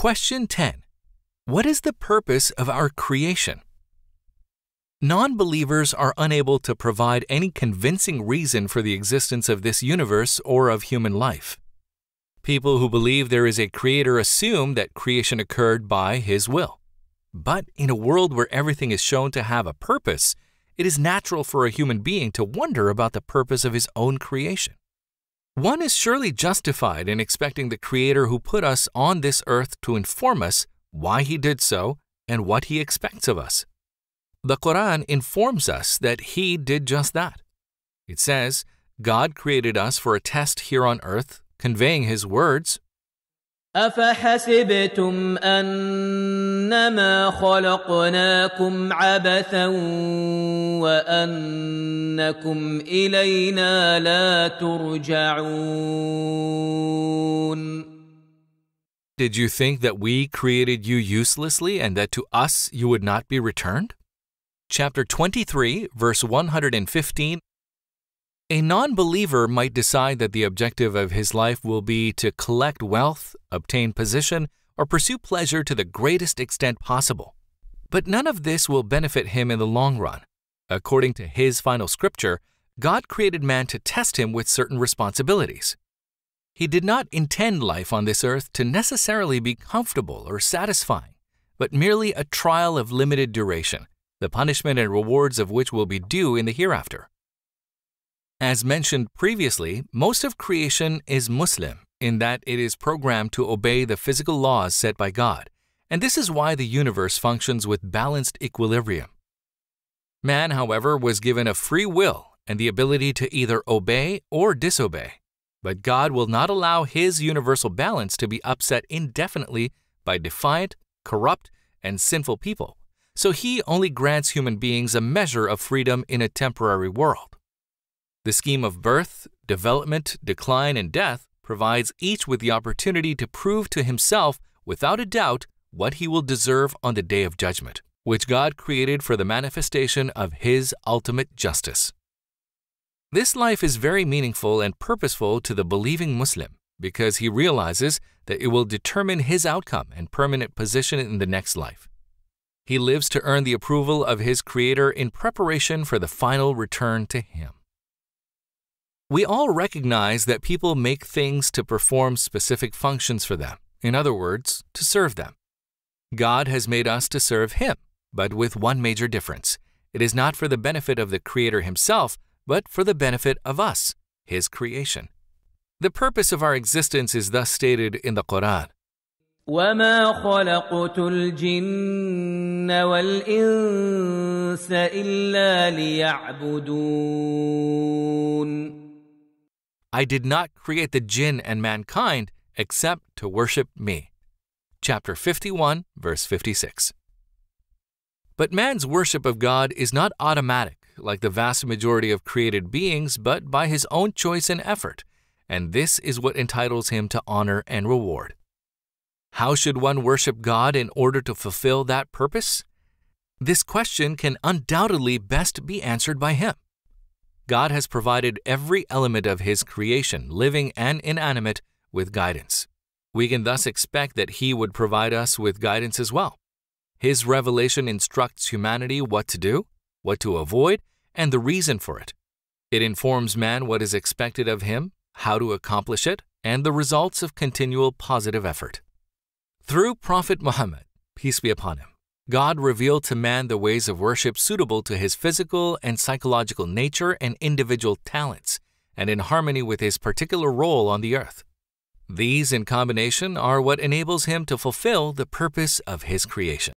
Question 10. What is the purpose of our creation? Non believers are unable to provide any convincing reason for the existence of this universe or of human life. People who believe there is a creator assume that creation occurred by his will. But in a world where everything is shown to have a purpose, it is natural for a human being to wonder about the purpose of his own creation. One is surely justified in expecting the Creator who put us on this earth to inform us why He did so and what He expects of us. The Quran informs us that He did just that. It says, God created us for a test here on earth, conveying His words أفحسبتم أنما خلقناكم عبثا وأنكم إلينا لا ترجعون Did you think that we created you uselessly and that to us you would not be returned? Chapter 23, verse 115 a non believer might decide that the objective of his life will be to collect wealth, obtain position, or pursue pleasure to the greatest extent possible. But none of this will benefit him in the long run. According to his final scripture, God created man to test him with certain responsibilities. He did not intend life on this earth to necessarily be comfortable or satisfying, but merely a trial of limited duration, the punishment and rewards of which will be due in the hereafter. As mentioned previously, most of creation is Muslim in that it is programmed to obey the physical laws set by God, and this is why the universe functions with balanced equilibrium. Man, however, was given a free will and the ability to either obey or disobey, but God will not allow his universal balance to be upset indefinitely by defiant, corrupt, and sinful people, so he only grants human beings a measure of freedom in a temporary world. The scheme of birth, development, decline, and death provides each with the opportunity to prove to himself without a doubt what he will deserve on the day of judgment, which God created for the manifestation of his ultimate justice. This life is very meaningful and purposeful to the believing Muslim because he realizes that it will determine his outcome and permanent position in the next life. He lives to earn the approval of his Creator in preparation for the final return to him. We all recognize that people make things to perform specific functions for them, in other words, to serve them. God has made us to serve Him, but with one major difference. It is not for the benefit of the Creator Himself, but for the benefit of us, His creation. The purpose of our existence is thus stated in the Quran. وما خلقت الجن والإنس إلا ليعبدون I did not create the jinn and mankind except to worship me. Chapter 51, verse 56. But man's worship of God is not automatic like the vast majority of created beings, but by his own choice and effort, and this is what entitles him to honor and reward. How should one worship God in order to fulfill that purpose? This question can undoubtedly best be answered by him. God has provided every element of His creation, living and inanimate, with guidance. We can thus expect that He would provide us with guidance as well. His revelation instructs humanity what to do, what to avoid, and the reason for it. It informs man what is expected of him, how to accomplish it, and the results of continual positive effort. Through Prophet Muhammad, peace be upon him, God revealed to man the ways of worship suitable to his physical and psychological nature and individual talents, and in harmony with his particular role on the earth. These, in combination, are what enables him to fulfill the purpose of his creation.